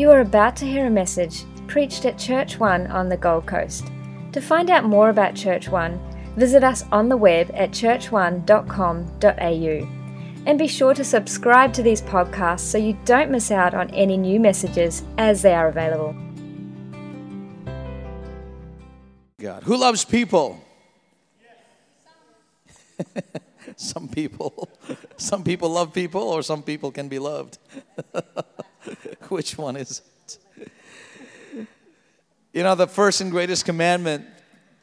You are about to hear a message preached at Church One on the Gold Coast. To find out more about Church One, visit us on the web at churchone.com.au. And be sure to subscribe to these podcasts so you don't miss out on any new messages as they are available. God. Who loves people? some people. Some people love people, or some people can be loved. Which one is it? You know, the first and greatest commandment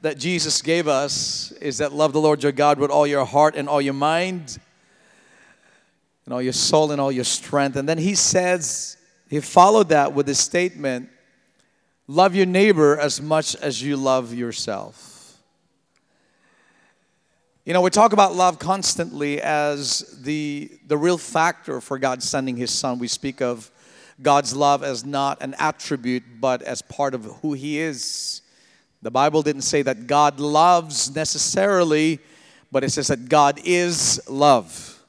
that Jesus gave us is that love the Lord your God with all your heart and all your mind and all your soul and all your strength. And then he says, he followed that with a statement love your neighbor as much as you love yourself. You know, we talk about love constantly as the, the real factor for God sending His Son. We speak of God's love as not an attribute, but as part of who He is. The Bible didn't say that God loves necessarily, but it says that God is love.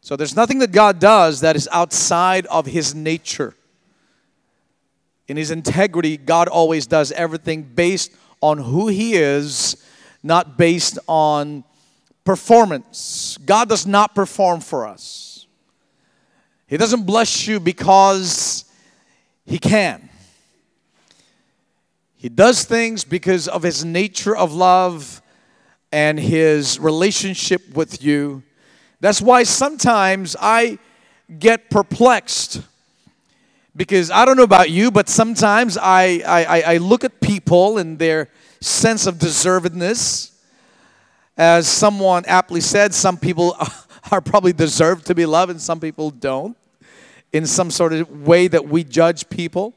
So there's nothing that God does that is outside of His nature. In His integrity, God always does everything based on who He is not based on performance. God does not perform for us. He doesn't bless you because He can. He does things because of His nature of love and His relationship with you. That's why sometimes I get perplexed because I don't know about you, but sometimes I, I, I look at people and their sense of deservedness. As someone aptly said, some people are probably deserved to be loved and some people don't in some sort of way that we judge people.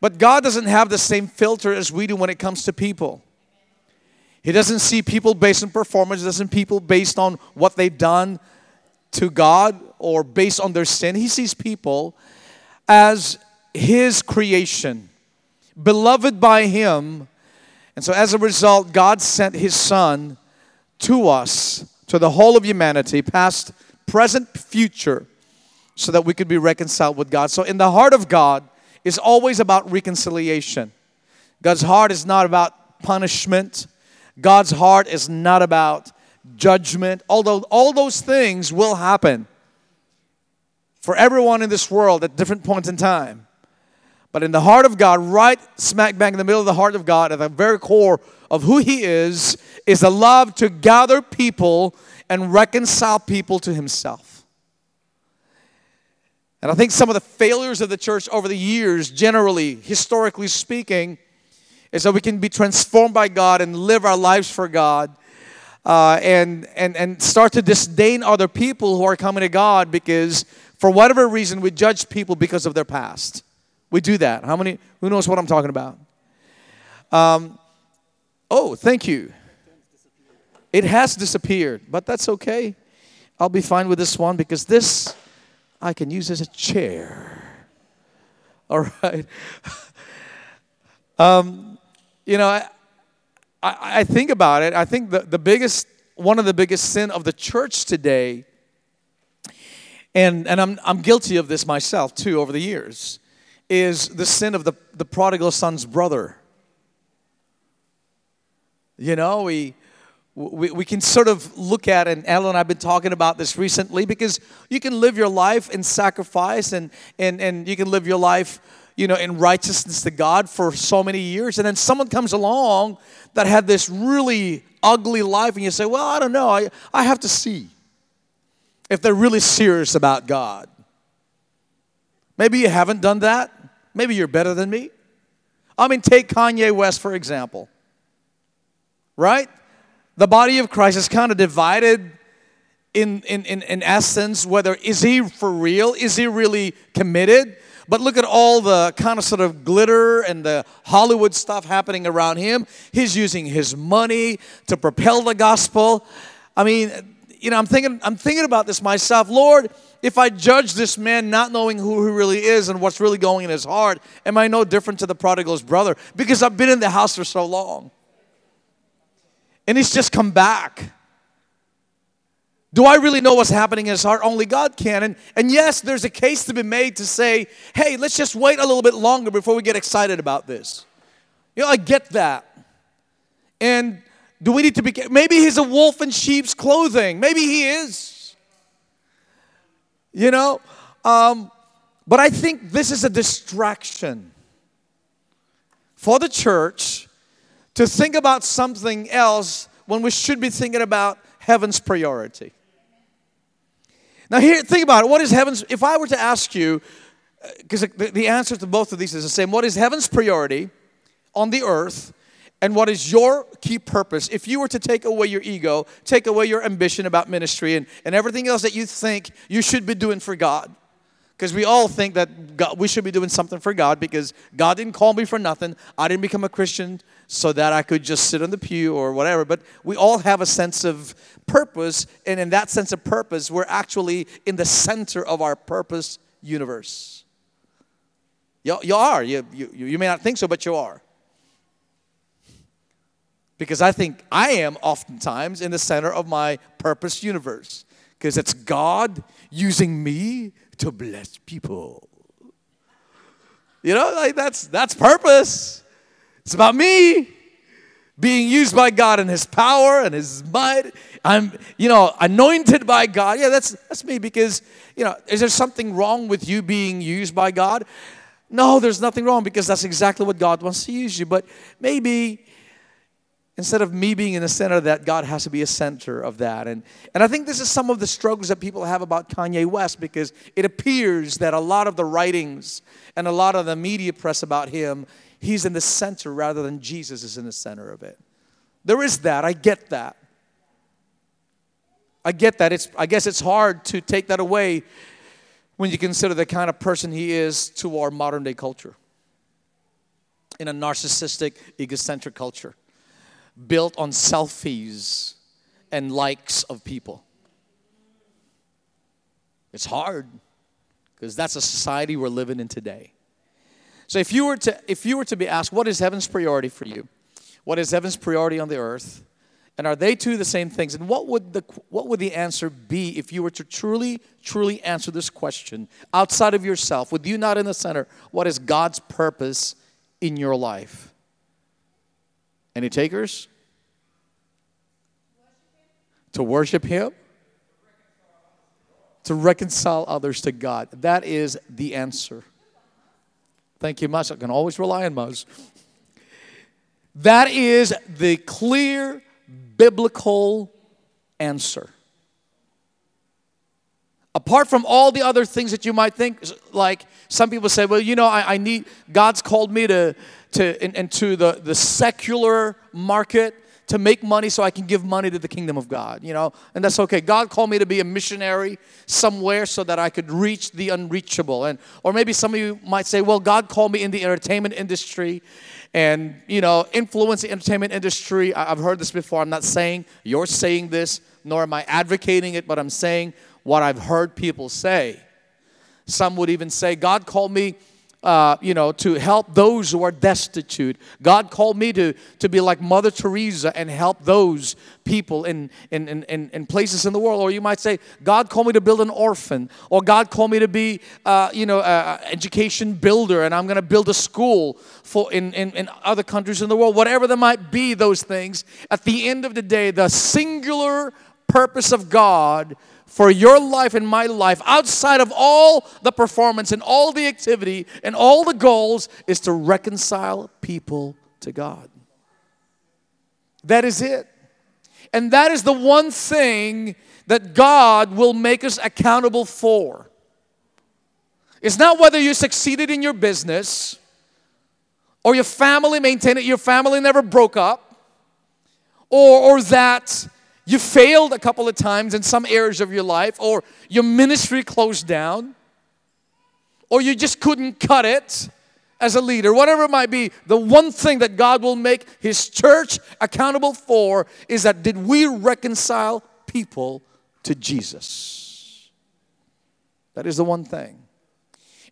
But God doesn't have the same filter as we do when it comes to people. He doesn't see people based on performance, doesn't people based on what they've done to God or based on their sin. He sees people as His creation, beloved by Him, and so, as a result, God sent His Son to us, to the whole of humanity, past, present, future, so that we could be reconciled with God. So, in the heart of God is always about reconciliation. God's heart is not about punishment, God's heart is not about judgment, although all those things will happen for everyone in this world at different points in time. But in the heart of God, right smack bang in the middle of the heart of God, at the very core of who He is, is a love to gather people and reconcile people to Himself. And I think some of the failures of the church over the years, generally, historically speaking, is that we can be transformed by God and live our lives for God. Uh, and, and, and start to disdain other people who are coming to God because, for whatever reason, we judge people because of their past. We do that. How many? Who knows what I'm talking about? Um, oh, thank you. It has disappeared, but that's okay. I'll be fine with this one because this I can use as a chair. All right. um, you know, I, I, I think about it. I think the, the biggest, one of the biggest sin of the church today, and, and I'm, I'm guilty of this myself too over the years, is the sin of the, the prodigal son's brother. You know, we, we, we can sort of look at, and Ellen and I have been talking about this recently, because you can live your life in sacrifice and, and, and you can live your life, you know, in righteousness to God for so many years. And then someone comes along that had this really ugly life, and you say, Well, I don't know, I, I have to see if they're really serious about God. Maybe you haven't done that. Maybe you're better than me. I mean, take Kanye West, for example. Right? The body of Christ is kind of divided in, in, in, in essence whether is he for real? Is he really committed? But look at all the kind of sort of glitter and the Hollywood stuff happening around him. He's using his money to propel the gospel. I mean, you know, I'm thinking, I'm thinking about this myself. Lord, if I judge this man not knowing who he really is and what's really going in his heart, am I no different to the prodigal's brother? Because I've been in the house for so long. And he's just come back. Do I really know what's happening in his heart? Only God can. And, and yes, there's a case to be made to say, hey, let's just wait a little bit longer before we get excited about this. You know, I get that. And do we need to be, maybe he's a wolf in sheep's clothing. Maybe he is. You know, um, but I think this is a distraction for the church to think about something else when we should be thinking about heaven's priority. Now, here, think about it. What is heaven's, if I were to ask you, because uh, the, the answer to both of these is the same, what is heaven's priority on the earth? And what is your key purpose? If you were to take away your ego take away your ambition about ministry and, and everything else that you think you should be doing for god because we all think that god, we should be doing something for god because god didn't call me for nothing. I didn't become a christian so that i could just sit on the pew or whatever. But we all have a sense of purpose. And in that sense of purpose we're actually in the center of our purpose universe. You, you are. You, you, you may not think so but you are because I think I am oftentimes in the center of my purpose universe because it's God using me to bless people. You know, like that's that's purpose. It's about me being used by God and his power and his might. I'm, you know, anointed by God. Yeah, that's that's me because, you know, is there something wrong with you being used by God? No, there's nothing wrong because that's exactly what God wants to use you. But maybe Instead of me being in the center of that, God has to be a center of that. And, and I think this is some of the struggles that people have about Kanye West because it appears that a lot of the writings and a lot of the media press about him, he's in the center rather than Jesus is in the center of it. There is that. I get that. I get that. It's, I guess it's hard to take that away when you consider the kind of person he is to our modern day culture in a narcissistic, egocentric culture built on selfies and likes of people. It's hard because that's a society we're living in today. So if you were to if you were to be asked what is heaven's priority for you? What is heaven's priority on the earth? And are they two the same things? And what would the what would the answer be if you were to truly truly answer this question outside of yourself with you not in the center? What is God's purpose in your life? Any takers? To worship Him? To reconcile others to God. That is the answer. Thank you much. I can always rely on Muz. That is the clear biblical answer. Apart from all the other things that you might think, like some people say, well, you know, I, I need, God's called me to, to in, into the, the secular market to make money so I can give money to the kingdom of God, you know, and that's okay. God called me to be a missionary somewhere so that I could reach the unreachable. And or maybe some of you might say, well, God called me in the entertainment industry and, you know, influence the entertainment industry. I've heard this before. I'm not saying you're saying this, nor am I advocating it, but I'm saying what I've heard people say. Some would even say, God called me uh, you know, to help those who are destitute. God called me to, to be like Mother Teresa and help those people in, in, in, in places in the world. Or you might say, God called me to build an orphan. Or God called me to be, uh, you know, an education builder and I'm going to build a school for in, in, in other countries in the world. Whatever there might be, those things. At the end of the day, the singular purpose of God for your life and my life, outside of all the performance and all the activity and all the goals, is to reconcile people to God. That is it. And that is the one thing that God will make us accountable for. It's not whether you succeeded in your business or your family maintained it, your family never broke up, or, or that you failed a couple of times in some areas of your life, or your ministry closed down, or you just couldn't cut it as a leader, whatever it might be, the one thing that God will make His church accountable for is that did we reconcile people to Jesus? That is the one thing.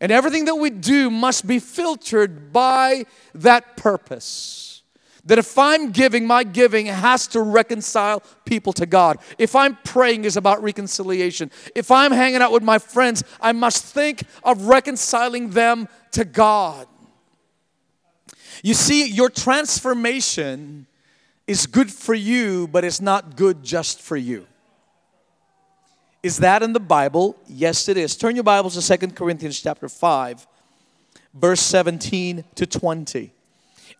And everything that we do must be filtered by that purpose. That if I'm giving, my giving has to reconcile people to God. If I'm praying is about reconciliation. If I'm hanging out with my friends, I must think of reconciling them to God. You see, your transformation is good for you, but it's not good just for you. Is that in the Bible? Yes, it is. Turn your Bibles to Second Corinthians chapter 5, verse 17 to 20.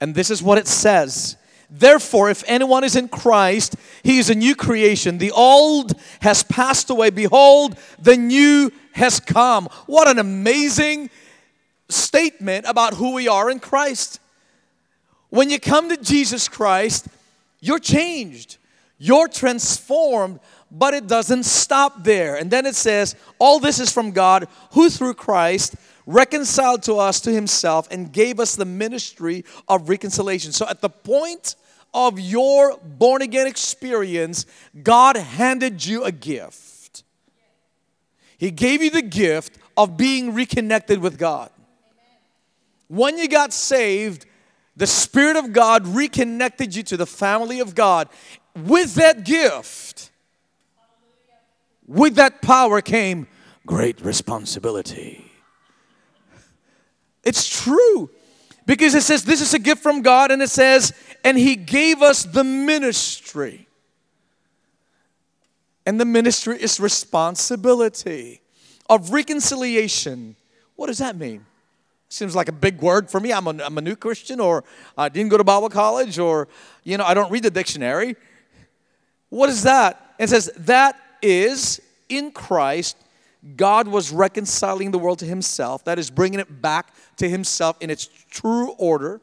And this is what it says. Therefore, if anyone is in Christ, he is a new creation. The old has passed away. Behold, the new has come. What an amazing statement about who we are in Christ. When you come to Jesus Christ, you're changed, you're transformed but it doesn't stop there. And then it says, All this is from God, who through Christ reconciled to us to himself and gave us the ministry of reconciliation. So at the point of your born again experience, God handed you a gift. He gave you the gift of being reconnected with God. When you got saved, the Spirit of God reconnected you to the family of God. With that gift, with that power came great responsibility. It's true because it says this is a gift from God, and it says, and He gave us the ministry. And the ministry is responsibility of reconciliation. What does that mean? Seems like a big word for me. I'm a, I'm a new Christian, or I didn't go to Bible college, or, you know, I don't read the dictionary. What is that? It says, that is in Christ, God was reconciling the world to Himself. That is, bringing it back to Himself in its true order,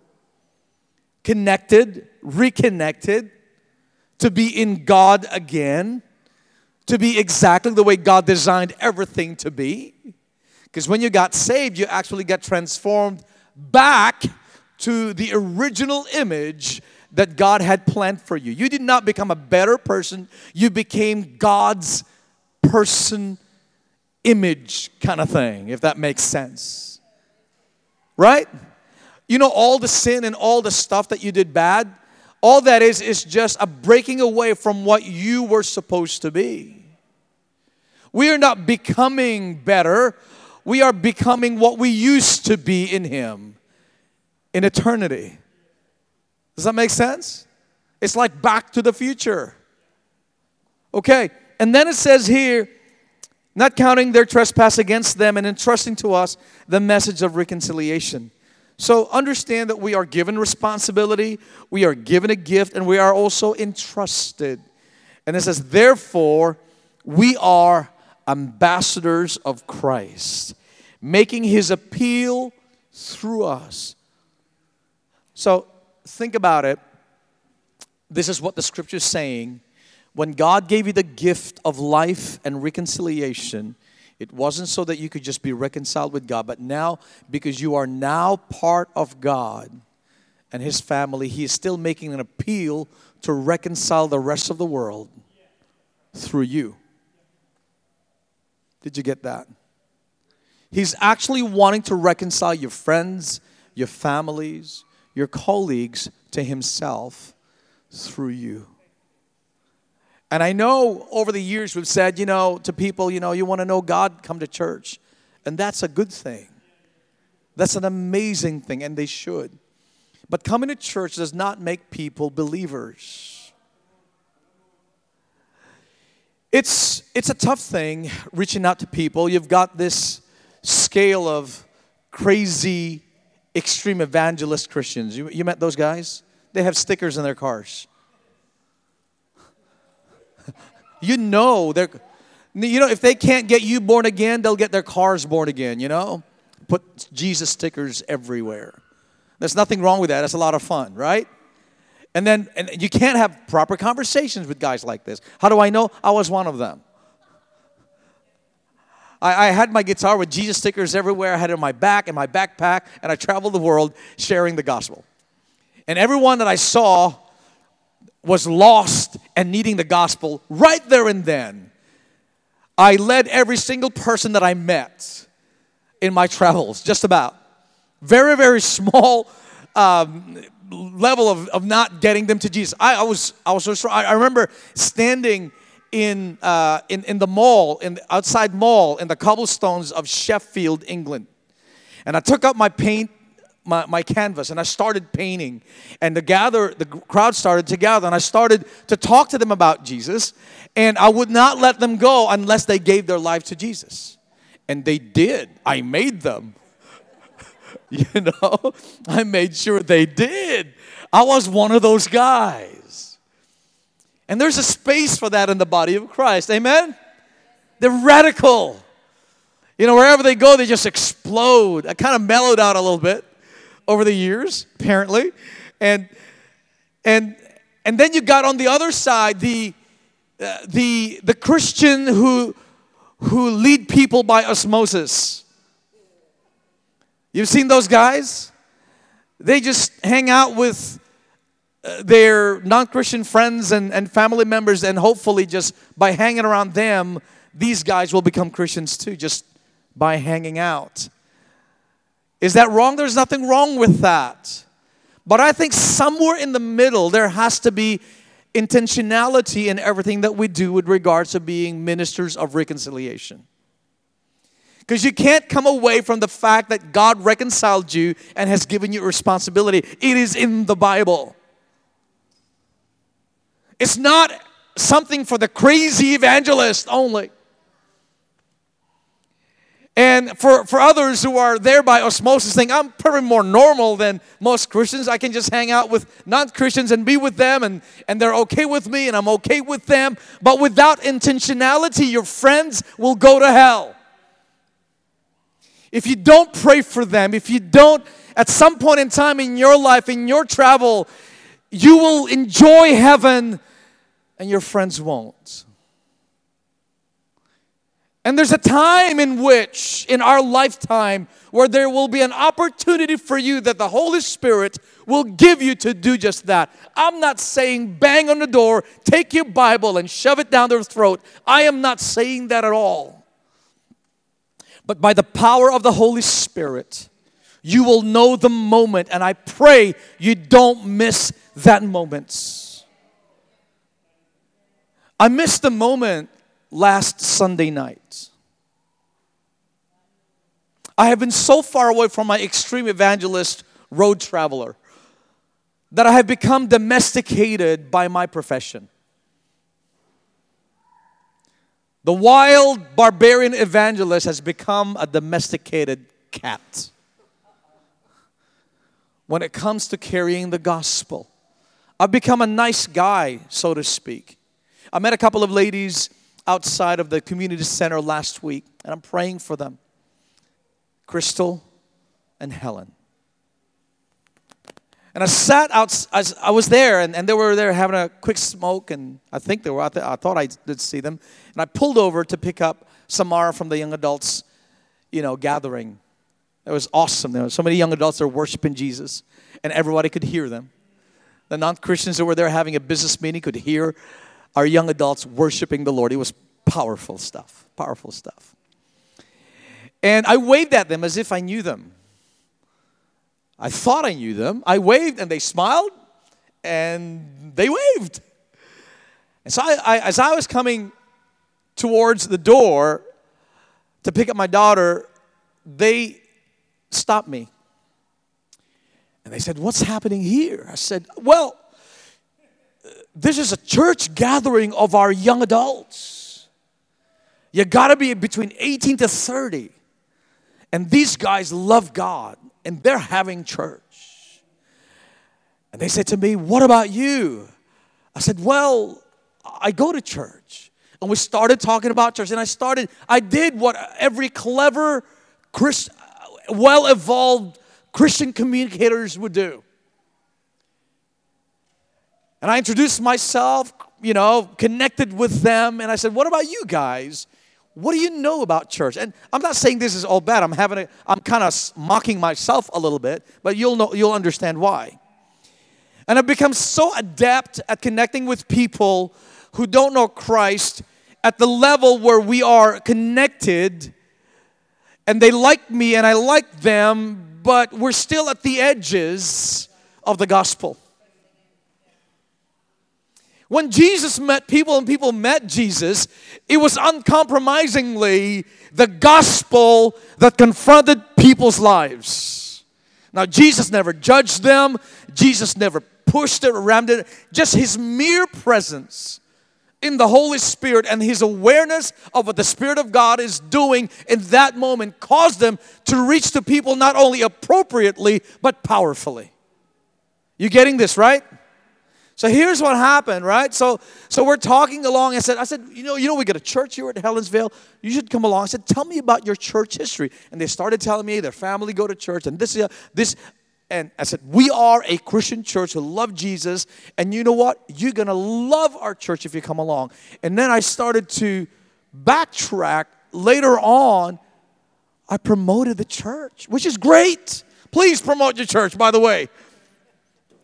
connected, reconnected, to be in God again, to be exactly the way God designed everything to be. Because when you got saved, you actually got transformed back to the original image that God had planned for you. You did not become a better person, you became God's person image kind of thing, if that makes sense. Right? You know, all the sin and all the stuff that you did bad, all that is is just a breaking away from what you were supposed to be. We are not becoming better, we are becoming what we used to be in Him in eternity. Does that make sense? It's like back to the future. Okay, and then it says here, not counting their trespass against them and entrusting to us the message of reconciliation. So understand that we are given responsibility, we are given a gift, and we are also entrusted. And it says, therefore, we are ambassadors of Christ, making his appeal through us. So think about it. This is what the scripture is saying. When God gave you the gift of life and reconciliation, it wasn't so that you could just be reconciled with God, but now, because you are now part of God and His family, He is still making an appeal to reconcile the rest of the world through you. Did you get that? He's actually wanting to reconcile your friends, your families, your colleagues to Himself through you. And I know over the years we've said, you know, to people, you know, you want to know God, come to church. And that's a good thing. That's an amazing thing, and they should. But coming to church does not make people believers. It's, it's a tough thing reaching out to people. You've got this scale of crazy, extreme evangelist Christians. You, you met those guys? They have stickers in their cars. You know they're you know if they can't get you born again, they'll get their cars born again, you know? Put Jesus stickers everywhere. There's nothing wrong with that. That's a lot of fun, right? And then and you can't have proper conversations with guys like this. How do I know? I was one of them. I, I had my guitar with Jesus stickers everywhere. I had it on my back and my backpack, and I traveled the world sharing the gospel. And everyone that I saw was lost and needing the gospel right there and then, I led every single person that I met in my travels, just about. Very, very small um, level of, of not getting them to Jesus. I, I was I was so strong. I, I remember standing in, uh, in in the mall, in the outside mall, in the cobblestones of Sheffield, England, and I took out my paint. My, my canvas and I started painting and the gather the crowd started to gather and I started to talk to them about Jesus and I would not let them go unless they gave their life to Jesus and they did I made them You know, I made sure they did. I was one of those guys. And there's a space for that in the body of Christ. Amen? They're radical. You know, wherever they go, they just explode. I kind of mellowed out a little bit over the years, apparently. And and and then you got on the other side the uh, the the Christian who who lead people by osmosis. You've seen those guys? They just hang out with uh, their non Christian friends and, and family members, and hopefully, just by hanging around them, these guys will become Christians too, just by hanging out. Is that wrong? There's nothing wrong with that. But I think somewhere in the middle, there has to be intentionality in everything that we do with regards to being ministers of reconciliation. Because you can't come away from the fact that God reconciled you and has given you responsibility. It is in the Bible. It's not something for the crazy evangelist only. And for, for others who are there by osmosis, think I'm probably more normal than most Christians. I can just hang out with non Christians and be with them, and, and they're okay with me, and I'm okay with them. But without intentionality, your friends will go to hell if you don't pray for them, if you don't, at some point in time in your life, in your travel, you will enjoy heaven and your friends won't. And there's a time in which, in our lifetime, where there will be an opportunity for you that the Holy Spirit will give you to do just that. I'm not saying bang on the door, take your Bible and shove it down their throat. I am not saying that at all but by the power of the Holy Spirit, you will know the moment. And I pray you don't miss that moment. I missed the moment last Sunday night. I have been so far away from my extreme evangelist road traveler that I have become domesticated by my profession. The wild barbarian evangelist has become a domesticated cat when it comes to carrying the gospel. I've become a nice guy, so to speak. I met a couple of ladies outside of the community center last week, and I'm praying for them Crystal and Helen. And I sat out, I was there, and, and they were there having a quick smoke, and I think they were out there. I thought I did see them. And I pulled over to pick up Samara from the young adults, you know, gathering. It was awesome. There were so many young adults there worshiping Jesus, and everybody could hear them. The non Christians that were there having a business meeting could hear our young adults worshiping the Lord. It was powerful stuff, powerful stuff. And I waved at them as if I knew them. I thought I knew them. I waved and they smiled and they waved. And so I, I, as I was coming towards the door to pick up my daughter, they stopped me. And they said, What's happening here? I said, Well, this is a church gathering of our young adults. You gotta be between 18 to 30. And these guys love God and they're having church. And they said to me, What about you? I said, Well, I go to church. And we started talking about church. And I started, I did what every clever, Christ, well evolved Christian communicators would do. And I introduced myself, you know, connected with them. And I said, What about you guys? What do you know about church? And I'm not saying this is all bad. I'm having a, I'm kind of mocking myself a little bit, but you'll know, you'll understand why. And I've become so adept at connecting with people who don't know Christ at the level where we are connected and they like me and I like them, but we're still at the edges of the gospel. When Jesus met people and people met Jesus, it was uncompromisingly the gospel that confronted people's lives. Now, Jesus never judged them, Jesus never pushed it, rammed it. Just his mere presence in the Holy Spirit and his awareness of what the Spirit of God is doing in that moment caused them to reach the people not only appropriately, but powerfully. You getting this, right? So here's what happened, right? So so we're talking along. I said, I said, you know, you know, we got a church here at Helensvale. You should come along. I said, tell me about your church history. And they started telling me their family go to church and this this. And I said, we are a Christian church who love Jesus. And you know what? You're gonna love our church if you come along. And then I started to backtrack later on. I promoted the church, which is great. Please promote your church, by the way.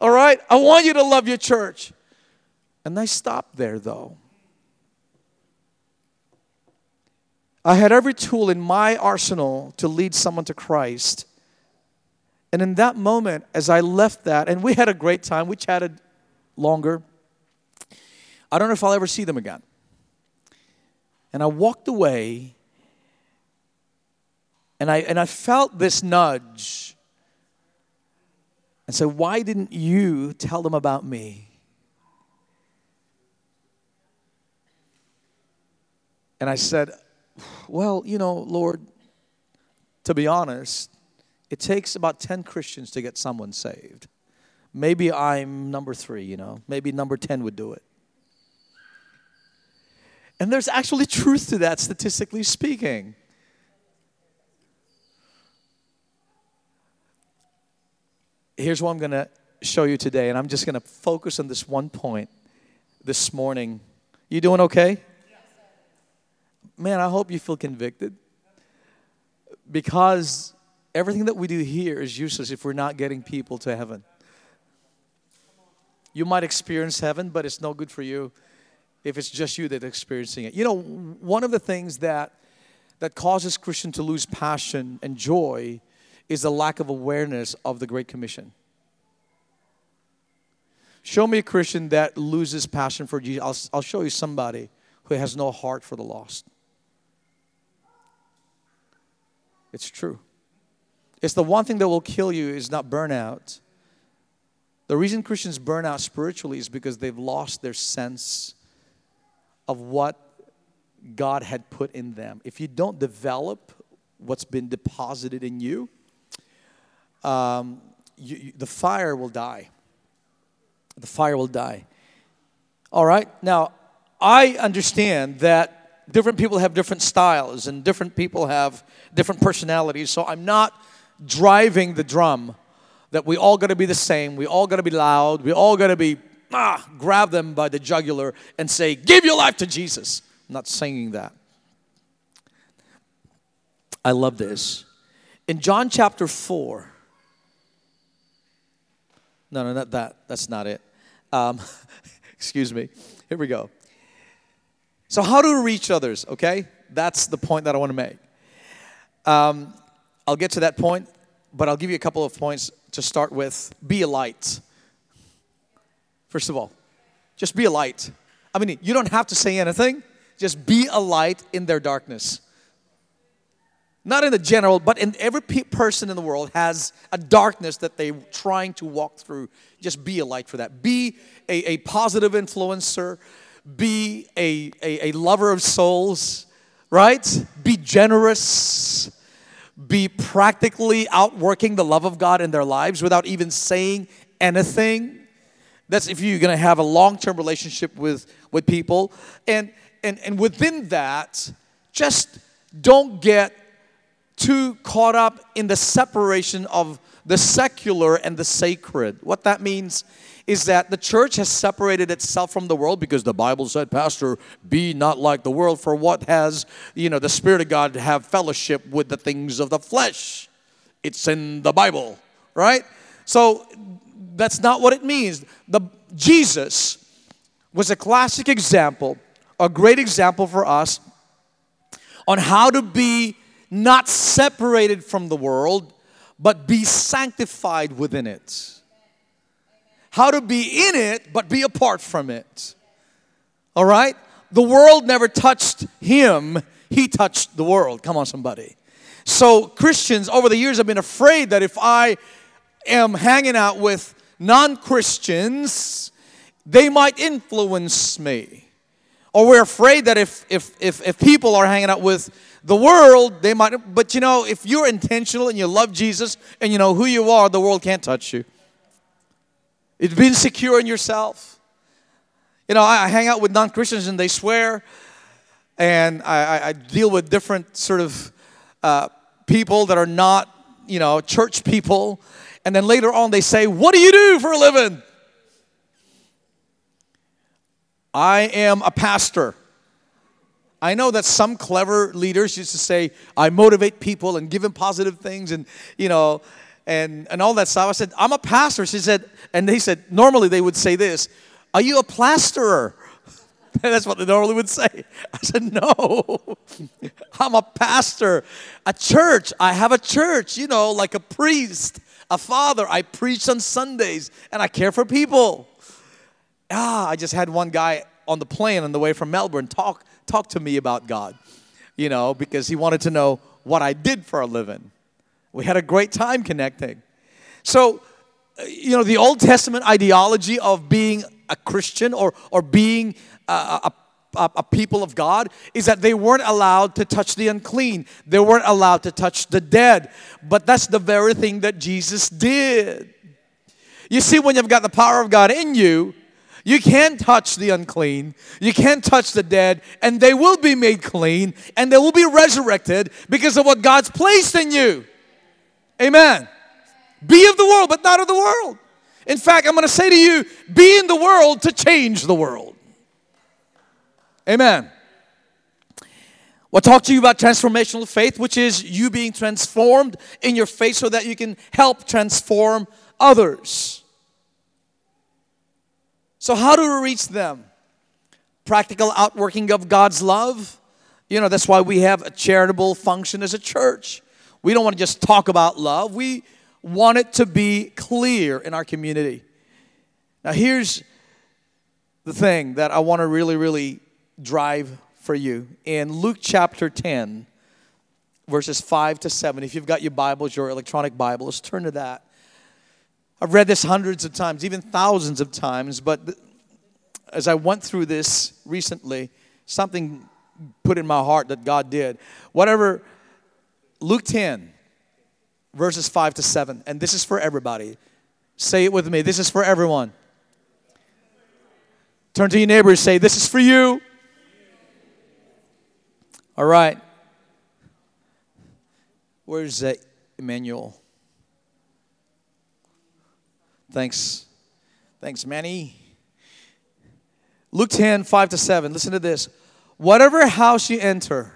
All right? I want you to love your church. And I stopped there though. I had every tool in my arsenal to lead someone to Christ. And in that moment, as I left that, and we had a great time, we chatted longer. I don't know if I'll ever see them again. And I walked away, and I, and I felt this nudge and so, why didn't you tell them about me? And I said, Well, you know, Lord, to be honest, it takes about 10 Christians to get someone saved. Maybe I'm number three, you know, maybe number 10 would do it. And there's actually truth to that, statistically speaking. Here's what I'm going to show you today, and I'm just going to focus on this one point this morning. You doing okay? Man, I hope you feel convicted because everything that we do here is useless if we're not getting people to heaven. You might experience heaven, but it's no good for you if it's just you that's experiencing it. You know, one of the things that that causes Christian to lose passion and joy is a lack of awareness of the Great Commission. Show me a Christian that loses passion for Jesus. I'll, I'll show you somebody who has no heart for the lost. It's true. It's the one thing that will kill you is not burnout. The reason Christians burn out spiritually is because they've lost their sense of what God had put in them. If you don't develop what's been deposited in you, um, you, you, the fire will die. The fire will die. All right? Now, I understand that different people have different styles and different people have different personalities, so I'm not driving the drum that we all got to be the same, we all got to be loud, we all got to be, ah, grab them by the jugular and say, Give your life to Jesus. I'm not saying that. I love this. In John chapter 4, no, no, not that. That's not it. Um, excuse me. Here we go. So, how to reach others, okay? That's the point that I want to make. Um, I'll get to that point, but I'll give you a couple of points to start with. Be a light. First of all, just be a light. I mean, you don't have to say anything, just be a light in their darkness. Not in the general, but in every pe- person in the world has a darkness that they're trying to walk through. Just be a light for that. Be a, a positive influencer. Be a, a, a lover of souls, right? Be generous. Be practically outworking the love of God in their lives without even saying anything. That's if you're gonna have a long-term relationship with, with people. And, and, and within that, just don't get too caught up in the separation of the secular and the sacred. What that means is that the church has separated itself from the world because the Bible said, Pastor, be not like the world, for what has, you know, the Spirit of God have fellowship with the things of the flesh? It's in the Bible, right? So that's not what it means. The Jesus was a classic example, a great example for us on how to be not separated from the world, but be sanctified within it. how to be in it, but be apart from it. All right? The world never touched him, he touched the world. Come on, somebody. So, Christians over the years have been afraid that if I am hanging out with non Christians, they might influence me. Or we're afraid that if, if, if, if people are hanging out with the world, they might. But you know, if you're intentional and you love Jesus and you know who you are, the world can't touch you. It's being secure in yourself. You know, I, I hang out with non Christians and they swear, and I, I, deal with different sort of uh, people that are not, you know, church people. And then later on, they say, What do you do for a living? I am a pastor. I know that some clever leaders used to say, I motivate people and give them positive things and, you know, and, and all that stuff. I said, I'm a pastor. She said, and they said, normally they would say this, Are you a plasterer? That's what they normally would say. I said, No, I'm a pastor. A church, I have a church, you know, like a priest, a father. I preach on Sundays and I care for people. Ah, I just had one guy on the plane on the way from Melbourne talk talk to me about God, you know, because he wanted to know what I did for a living. We had a great time connecting. So, uh, you know, the Old Testament ideology of being a Christian or, or being a, a, a, people of God is that they weren't allowed to touch the unclean, they weren't allowed to touch the dead. But that's the very thing that Jesus did. You see, when you've got the power of God in you, you can't touch the unclean. You can't touch the dead, and they will be made clean and they will be resurrected because of what God's placed in you. Amen. Be of the world, but not of the world. In fact, I'm going to say to you be in the world to change the world. Amen. We'll talk to you about transformational faith, which is you being transformed in your faith so that you can help transform others. So, how do we reach them? Practical outworking of God's love. You know, that's why we have a charitable function as a church. We don't want to just talk about love, we want it to be clear in our community. Now, here's the thing that I want to really, really drive for you. In Luke chapter 10, verses 5 to 7, if you've got your Bibles, your electronic Bibles, turn to that. I've read this hundreds of times, even thousands of times, but as I went through this recently, something put in my heart that God did. Whatever, Luke 10, verses 5 to 7, and this is for everybody. Say it with me. This is for everyone. Turn to your neighbor and say, This is for you. All right. Where's uh, Emmanuel? Thanks. Thanks, Manny. Luke 10, 5 to 7. Listen to this. Whatever house you enter,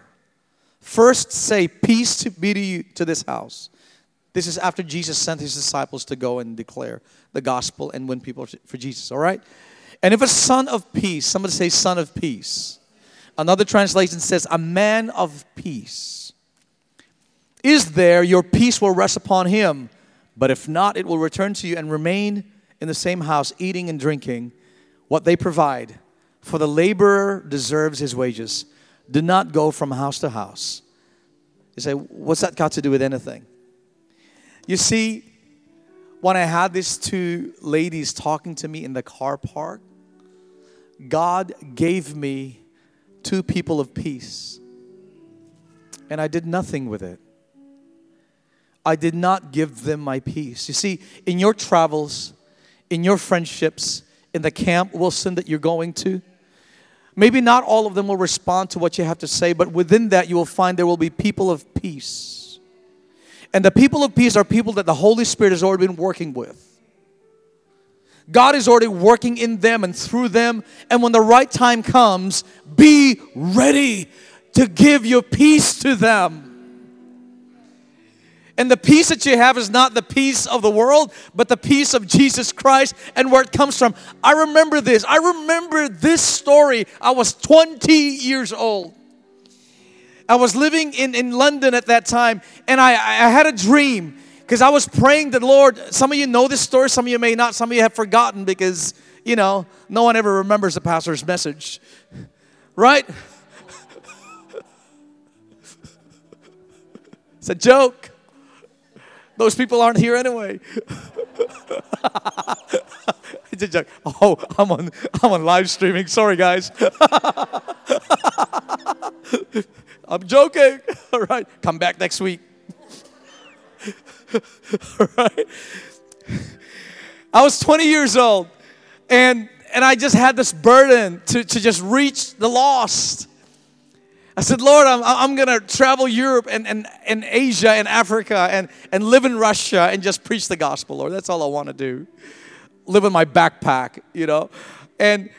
first say, Peace to be to you to this house. This is after Jesus sent his disciples to go and declare the gospel and win people for Jesus, all right? And if a son of peace, somebody say, Son of peace. Another translation says, A man of peace. Is there, your peace will rest upon him but if not, it will return to you and remain in the same house, eating and drinking what they provide. For the laborer deserves his wages. Do not go from house to house. You say, what's that got to do with anything? You see, when I had these two ladies talking to me in the car park, God gave me two people of peace. And I did nothing with it. I did not give them my peace. You see, in your travels, in your friendships, in the camp, Wilson, that you're going to, maybe not all of them will respond to what you have to say, but within that, you will find there will be people of peace. And the people of peace are people that the Holy Spirit has already been working with. God is already working in them and through them. And when the right time comes, be ready to give your peace to them. And the peace that you have is not the peace of the world, but the peace of Jesus Christ and where it comes from. I remember this. I remember this story. I was 20 years old. I was living in, in London at that time, and I, I had a dream Because I was praying that Lord, some of you know this story, some of you may not, some of you have forgotten because, you know, no one ever remembers the pastor's message. Right? it's a joke. Those people aren't here anyway. it's a joke. Oh, I'm on I'm on live streaming. Sorry guys. I'm joking. All right. Come back next week. All right. I was 20 years old and and I just had this burden to, to just reach the lost. I said, Lord, I'm, I'm going to travel Europe and, and, and Asia and Africa and, and live in Russia and just preach the gospel, Lord. That's all I want to do. Live in my backpack, you know. And,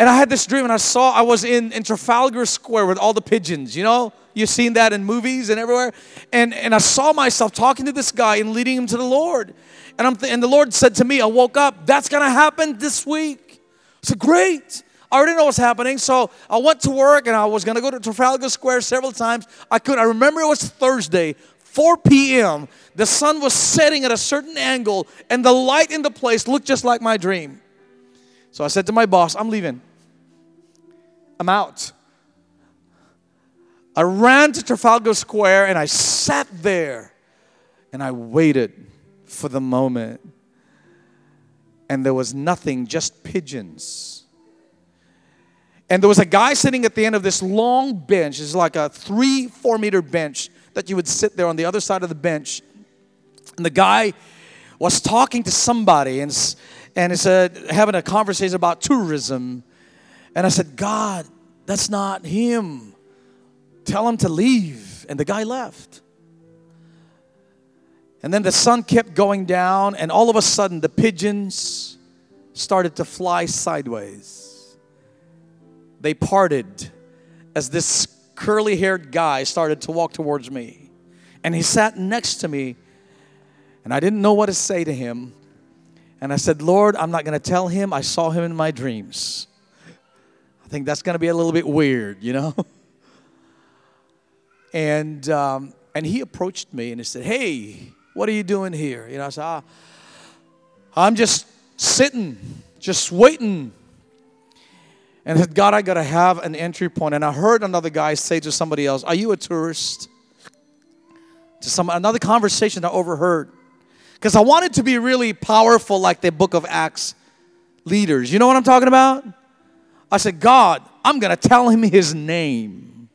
and I had this dream and I saw I was in, in Trafalgar Square with all the pigeons, you know. You've seen that in movies and everywhere. And, and I saw myself talking to this guy and leading him to the Lord. And, I'm th- and the Lord said to me, I woke up, that's going to happen this week. I said, Great. I already know what's happening. So I went to work and I was going to go to Trafalgar Square several times. I could I remember it was Thursday, 4 p.m. The sun was setting at a certain angle and the light in the place looked just like my dream. So I said to my boss, I'm leaving. I'm out. I ran to Trafalgar Square and I sat there and I waited for the moment and there was nothing, just pigeons. And there was a guy sitting at the end of this long bench. It's like a three, four meter bench that you would sit there on the other side of the bench. And the guy was talking to somebody and, and he said, having a conversation about tourism. And I said, God, that's not him. Tell him to leave. And the guy left. And then the sun kept going down, and all of a sudden, the pigeons started to fly sideways. They parted as this curly haired guy started to walk towards me. And he sat next to me, and I didn't know what to say to him. And I said, Lord, I'm not going to tell him I saw him in my dreams. I think that's going to be a little bit weird, you know? and, um, and he approached me and he said, Hey, what are you doing here? You know, I said, ah, I'm just sitting, just waiting. And said, God, I got to have an entry point. And I heard another guy say to somebody else, Are you a tourist? To some another conversation I overheard. Because I wanted to be really powerful like the book of Acts leaders. You know what I'm talking about? I said, God, I'm going to tell him his name.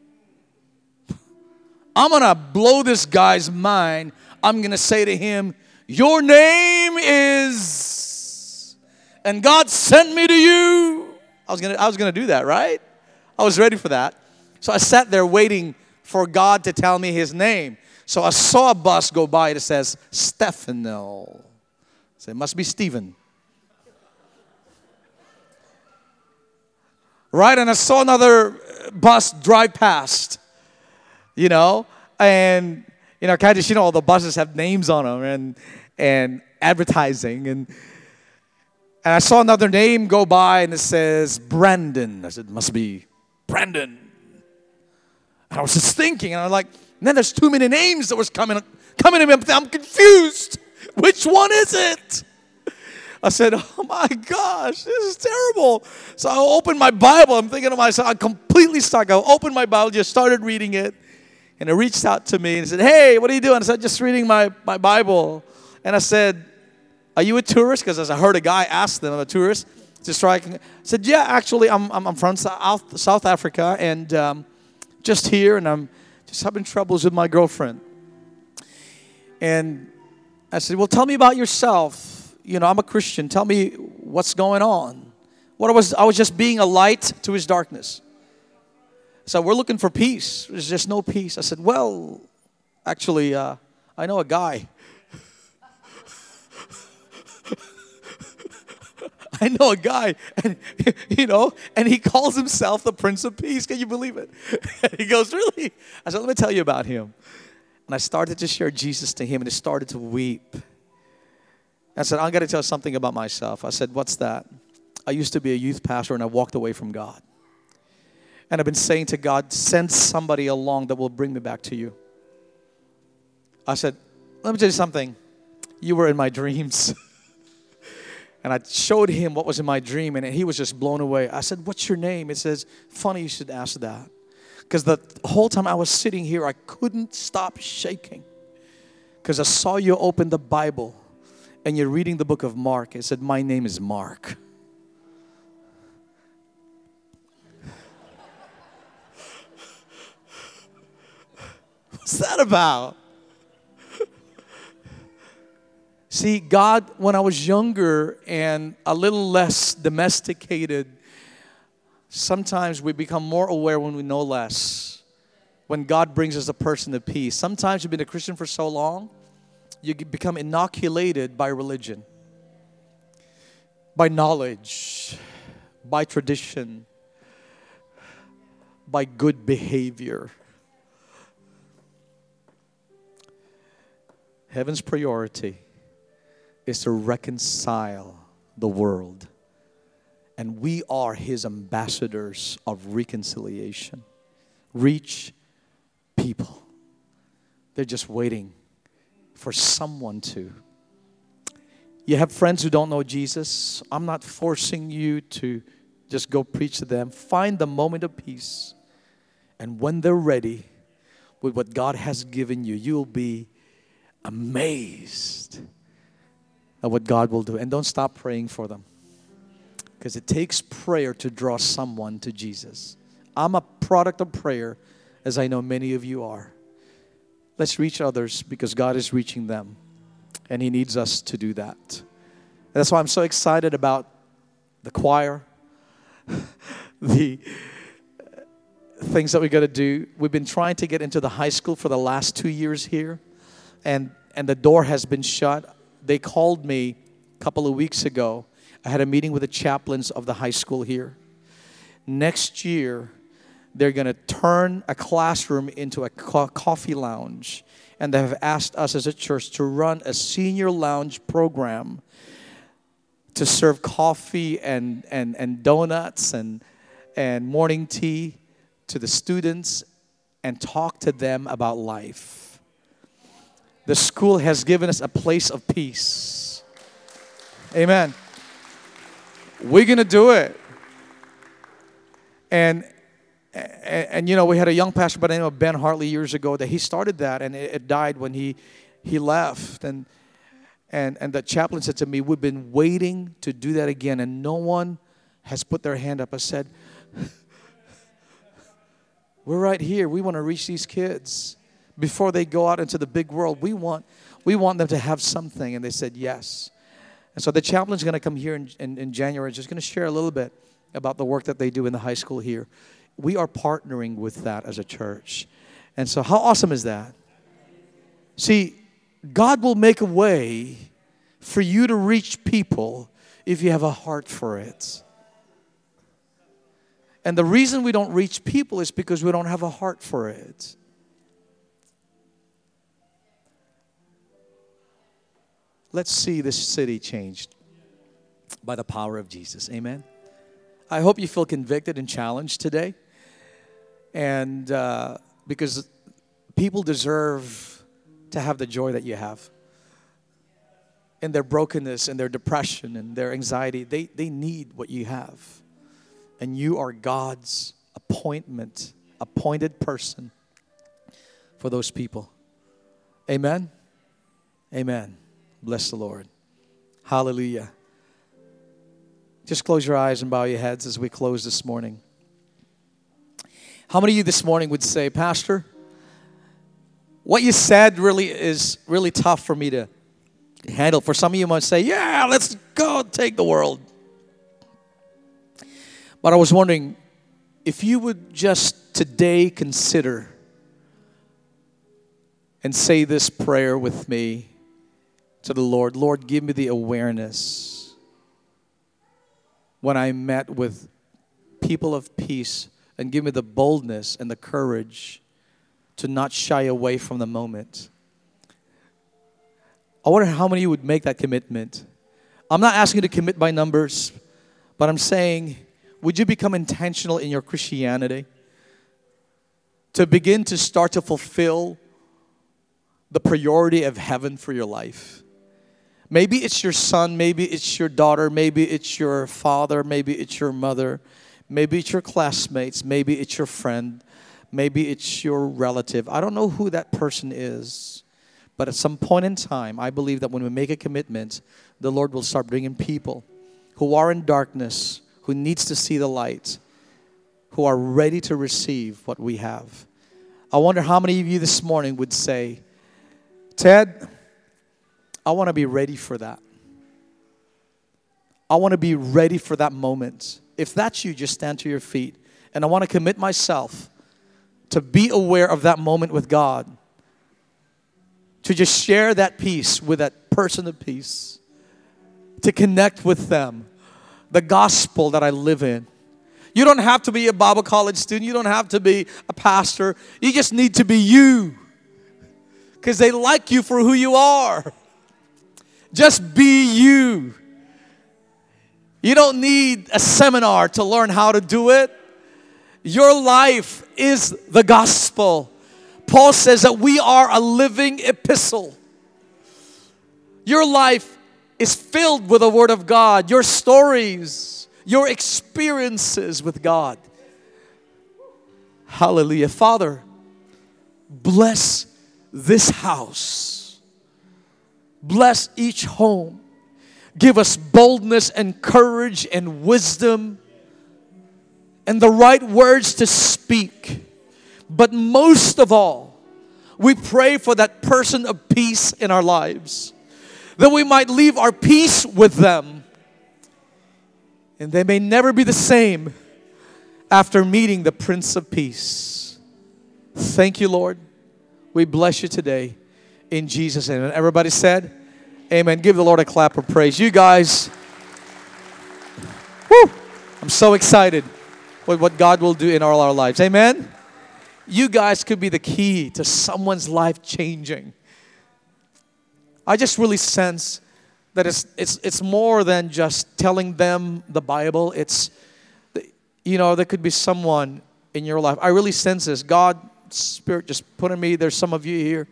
I'm going to blow this guy's mind I'm going to say to him, Your name is, and God sent me to you. I was to, I was to do that, right? I was ready for that. So I sat there waiting for God to tell me his name. So I saw a bus go by that says Stefano. So it must be Stephen. Right? And I saw another bus drive past, you know, and you know, of, you know, all the buses have names on them and, and advertising. And, and I saw another name go by and it says Brandon. I said, must be Brandon. And I was just thinking, and I was like, then there's too many names that was coming, coming to me. I'm confused. Which one is it? I said, Oh my gosh, this is terrible. So I opened my Bible. I'm thinking to myself, I'm completely stuck. I opened my Bible, just started reading it and it reached out to me and said, Hey, what are you doing? I said, Just reading my, my Bible. And I said, Are you a tourist? Because as I heard a guy ask them, I'm a tourist. Just striking. I said, Yeah, actually, I'm, I'm, I'm from South, South Africa and um, just here, and I'm just having troubles with my girlfriend. And I said, Well, tell me about yourself. You know, I'm a Christian. Tell me what's going on. What I was, I was just being a light to his darkness. So we're looking for peace. There's just no peace. I said, well, actually, uh, I know a guy. I know a guy, and you know, and he calls himself the Prince of Peace. Can you believe it? he goes, Really? I said, Let me tell you about him. And I started to share Jesus to him, and he started to weep. I said, I'm going to tell something about myself. I said, What's that? I used to be a youth pastor, and I walked away from God. And I've been saying to God, send somebody along that will bring me back to you. I said, let me tell you something. You were in my dreams. And I showed him what was in my dream, and he was just blown away. I said, What's your name? It says, Funny you should ask that. Because the whole time I was sitting here, I couldn't stop shaking. Because I saw you open the Bible and you're reading the book of Mark. It said, My name is Mark. What's that about? See, God, when I was younger and a little less domesticated, sometimes we become more aware when we know less. When God brings us a person of peace. Sometimes you've been a Christian for so long, you become inoculated by religion, by knowledge, by tradition, by good behavior. Heaven's priority is to reconcile the world. And we are his ambassadors of reconciliation. Reach people. They're just waiting for someone to. You have friends who don't know Jesus. I'm not forcing you to just go preach to them. Find the moment of peace. And when they're ready with what God has given you, you'll be amazed at what God will do. And don't stop praying for them. Because it takes prayer to draw someone to Jesus. I'm a product of prayer, as I know many of you are. Let's reach others because God is reaching them. And He needs us to do that. And that's why I'm so excited about the choir, the things that we got to do. We've been trying to get into the high school for the last two years here and and the door has been shut. They called me a couple of weeks ago. I had a meeting with the chaplains of the high school here. Next year, they're going to turn a classroom into a co- coffee lounge. And they have asked us as a church to run a senior lounge program to serve coffee and, and, and donuts and, and morning tea to the students and talk to them about life the school has given us a place of peace. Amen. We're going to do it. And, and, and, you know, we had a young pastor by the name of Ben Hartley years ago that he started that and it, it died when he, he left. And, and, and the chaplain said to me, We've been waiting to do that again, and no one has put their hand up. I said, We're right here. We want to reach these kids before they go out into the big world. We want, we want them to have something. And they said yes. And so the chaplain's going to come here in, in, in January, just going to share a little bit about the work that they do in the high school here. We are partnering with that as a church. And so, how awesome is that? See, God will make a way for you to reach people if you have a heart for it. And the reason we don't reach people is because we don't have a heart for it. Let's see this city changed by the power of Jesus. Amen. I hope you feel convicted and challenged today. And uh, because people deserve to have the joy that you have. In their brokenness and their depression and their anxiety, they, they need what you have. And you are God's appointment, appointed person for those people. Amen. Amen. Bless the Lord. Hallelujah. Just close your eyes and bow your heads as we close this morning. How many of you this morning would say, Pastor, what you said really is really tough for me to handle? For some of you might say, Yeah, let's go take the world. But I was wondering if you would just today consider and say this prayer with me to the Lord, Lord, give me the awareness when I met with people of peace and give me the boldness and the courage to not shy away from the moment. I wonder how many you would make that commitment. I'm not asking you to commit by numbers, but I'm saying, would you become intentional in your Christianity? To begin to start to fulfill the priority of heaven for your life? Maybe it's your son, maybe it's your daughter, maybe it's your father, maybe it's your mother, maybe it's your classmates, maybe it's your friend, maybe it's your relative. I don't know who that person is. But at some point in time, I believe that when we make a commitment, the Lord will start bringing people who are in darkness, who needs to see the light, who are ready to receive what we have. I wonder how many of you this morning would say, Ted, I want to be ready for that. I want to be ready for that moment. If that's you, just stand to your feet. And I want to commit myself to be aware of that moment with God, to just share that peace with that person of peace, to connect with them, the gospel that I live in. You don't have to be a Bible college student, you don't have to be a pastor. You just need to be you because they like you for who you are. Just be you. You don't need a seminar to learn how to do it. Your life is the gospel. Paul says that we are a living epistle. Your life is filled with the Word of God, your stories, your experiences with God. Hallelujah. Father, bless this house, bless each home. Give us boldness and courage and wisdom and the right words to speak. But most of all, we pray for that person of peace in our lives, that we might leave our peace with them, and they may never be the same after meeting the Prince of Peace. Thank you, Lord. We bless you today in Jesus' name. And everybody said, Amen. Give the Lord a clap of praise. You guys, whoo, I'm so excited with what God will do in all our lives. Amen. You guys could be the key to someone's life changing. I just really sense that it's, it's, it's more than just telling them the Bible. It's, you know, there could be someone in your life. I really sense this. God, Spirit just put in me. There's some of you here.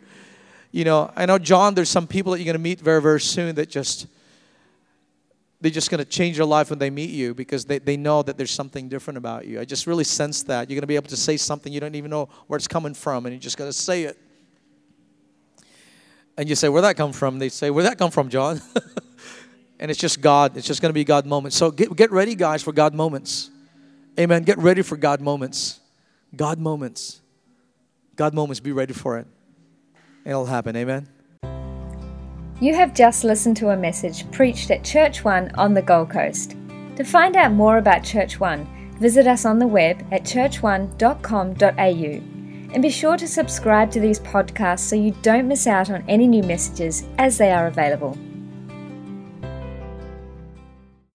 You know, I know, John, there's some people that you're going to meet very, very soon that just, they're just going to change their life when they meet you because they, they know that there's something different about you. I just really sense that. You're going to be able to say something you don't even know where it's coming from, and you're just going to say it. And you say, Where'd that come from? They say, Where'd that come from, John? and it's just God. It's just going to be God moments. So get, get ready, guys, for God moments. Amen. Get ready for God moments. God moments. God moments. Be ready for it. It'll happen. Amen. You have just listened to a message preached at Church One on the Gold Coast. To find out more about Church One, visit us on the web at churchone.com.au and be sure to subscribe to these podcasts so you don't miss out on any new messages as they are available.